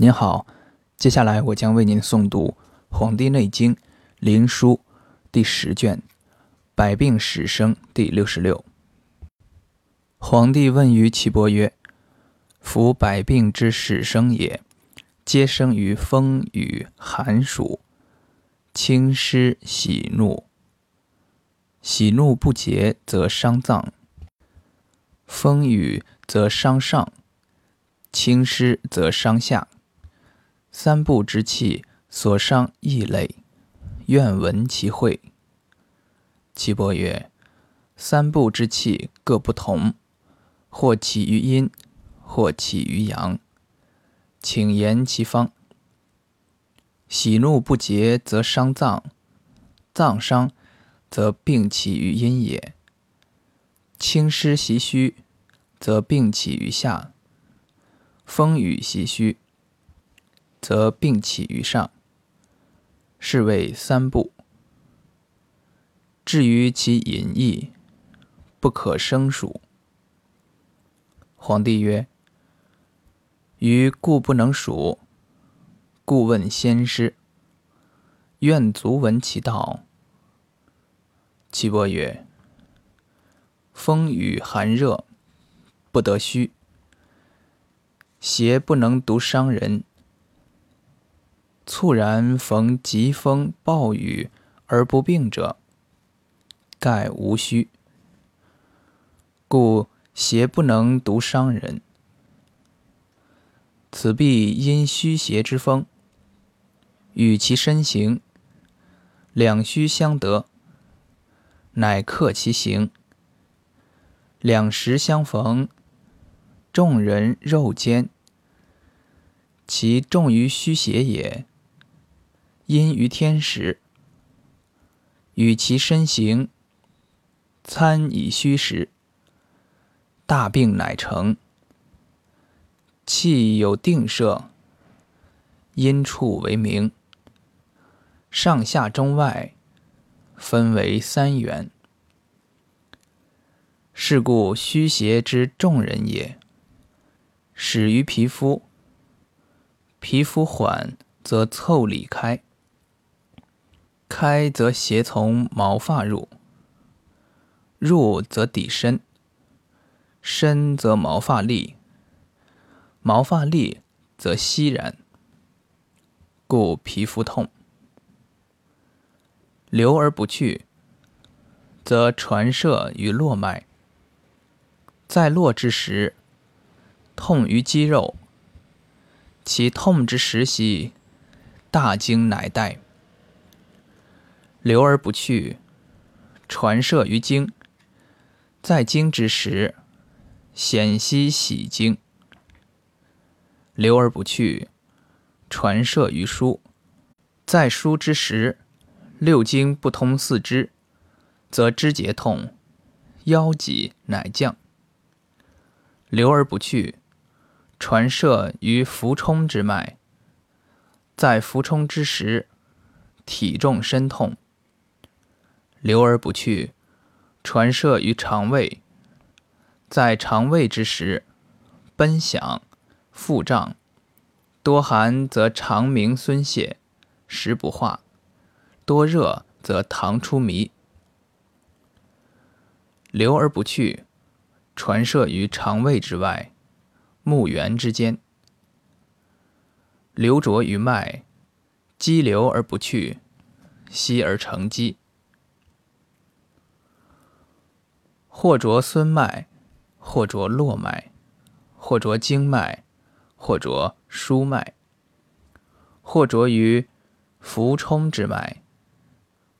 您好，接下来我将为您诵读《黄帝内经·灵枢》第十卷《百病始生》第六十六。皇帝问于岐伯曰：“夫百病之始生也，皆生于风雨寒暑、清湿喜怒。喜怒不节，则伤脏；风雨则伤上；清湿则伤下。”三部之气所伤异类，愿闻其会。岐伯曰：三部之气各不同，或起于阴，或起于阳，请言其方。喜怒不节，则伤脏；脏伤，则病起于阴也。清湿袭虚，则病起于下；风雨袭虚。则病起于上，是谓三部。至于其隐逸，不可生数。皇帝曰：“余故不能数，故问先师。愿足闻其道。”岐伯曰：“风雨寒热，不得虚；邪不能独伤人。”猝然逢疾风暴雨而不病者，盖无虚。故邪不能独伤人。此必因虚邪之风，与其身形，两虚相得，乃克其形。两实相逢，众人肉坚。其重于虚邪也。因于天时，与其身形，参以虚实，大病乃成。气有定摄，阴处为名。上下中外，分为三元。是故虚邪之众人也，始于皮肤。皮肤缓，则腠理开。开则邪从毛发入，入则底深，深则毛发立，毛发立则息然，故皮肤痛。流而不去，则传射于络脉，在络之时，痛于肌肉，其痛之时兮，大经乃带。流而不去，传射于经，在经之时，险兮喜经；流而不去，传射于书，在书之时，六经不通四肢，则肢节痛，腰脊乃降；流而不去，传射于浮冲之脉，在浮冲之时，体重身痛。流而不去，传射于肠胃，在肠胃之时，奔响，腹胀，多寒则肠鸣孙泄，食不化；多热则糖出糜。流而不去，传射于肠胃之外，目缘之间，流浊于脉，积流而不去，息而成积。或着孙脉，或着络脉，或着经脉，或着输脉，或着于浮冲之脉，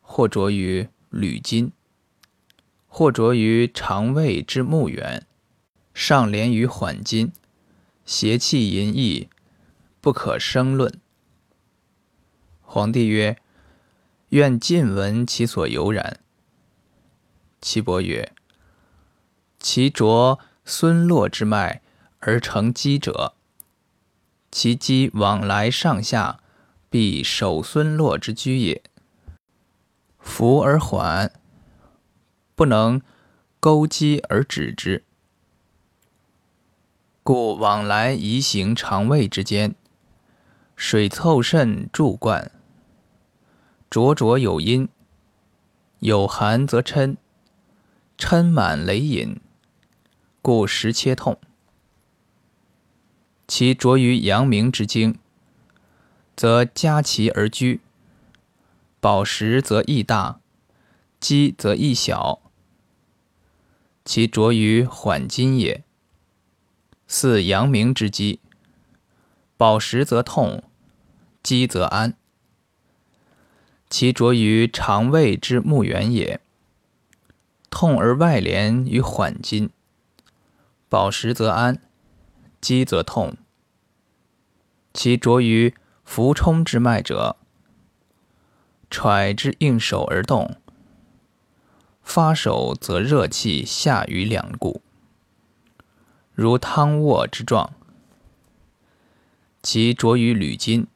或着于履筋，或着于肠胃之目缘，上连于缓筋，邪气淫逸，不可生论。皇帝曰：“愿尽闻其所由然。”岐伯曰。其着孙络之脉而成积者，其积往来上下，必守孙络之居也。浮而缓，不能钩击而止之，故往来移行肠胃之间，水凑肾注灌，灼灼有阴，有寒则嗔，嗔满雷隐，故食切痛。其着于阳明之经，则夹其而居；饱食则益大，饥则益小。其着于缓筋也，似阳明之机。饱食则痛，饥则安。其着于肠胃之木源也，痛而外连于缓筋。饱食则安。饥则痛，其着于浮冲之脉者，揣之应手而动，发手则热气下于两股，如汤卧之状。其着于履筋，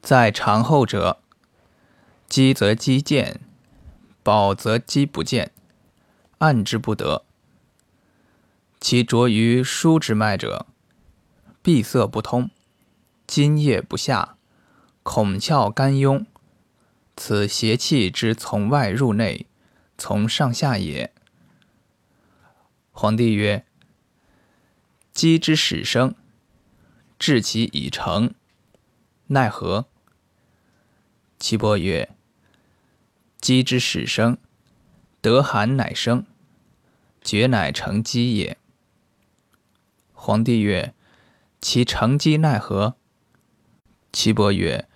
在肠后者，饥则肌见，饱则饥不见，按之不得。其着于输之脉者，闭塞不通，津液不下，孔窍干壅，此邪气之从外入内，从上下也。皇帝曰：鸡之始生，至其已成，奈何？岐伯曰：鸡之始生，得寒乃生，厥乃成鸡也。皇帝曰：“其成机奈何？”岐伯曰：“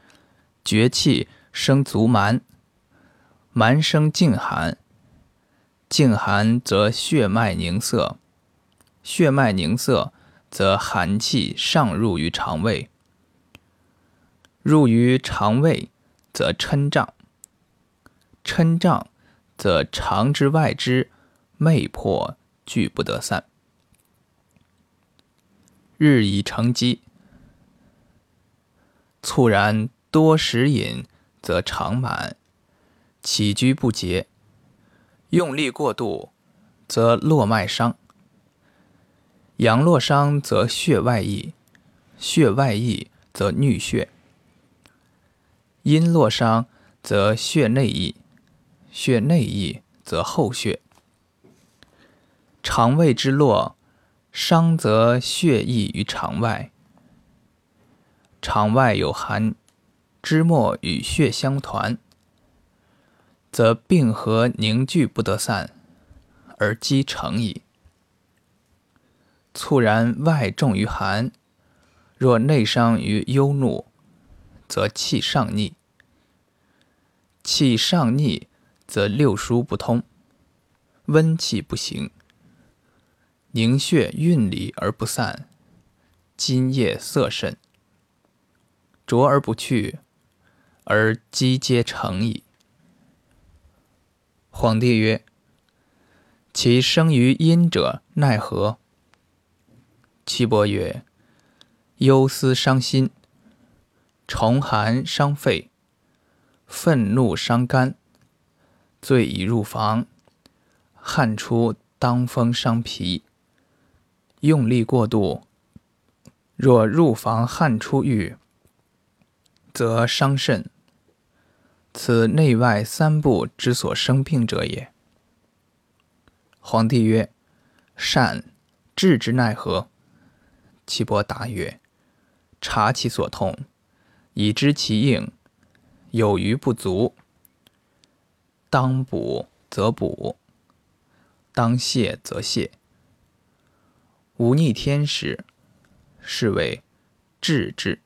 厥气生足蛮，蛮生静寒，静寒则血脉凝涩，血脉凝涩则寒气上入于肠胃，入于肠胃则撑胀，撑胀则肠之外之魅魄聚不得散。”日以成积，猝然多食饮，则肠满，起居不节；用力过度，则络脉伤。阳络伤，则血外溢；血外溢，则衄血；阴络伤，则血内溢；血内溢，则后血。肠胃之络。伤则血溢于肠外，肠外有寒，汁末与血相团，则病和凝聚不得散，而积成矣。猝然外重于寒，若内伤于忧怒，则气上逆；气上逆，则六输不通，温气不行。凝血运里而不散，津液涩甚，浊而不去，而积皆成矣。皇帝曰：“其生于阴者奈何？”岐伯曰：“忧思伤心，重寒伤肺，愤怒伤肝，醉已入房，汗出当风伤脾。”用力过度，若入房汗出浴，则伤肾。此内外三部之所生病者也。皇帝曰：“善，治之奈何？”岐伯答曰：“察其所痛，以知其应，有余不足，当补则补，当泻则泻。”无逆天时，是谓治之。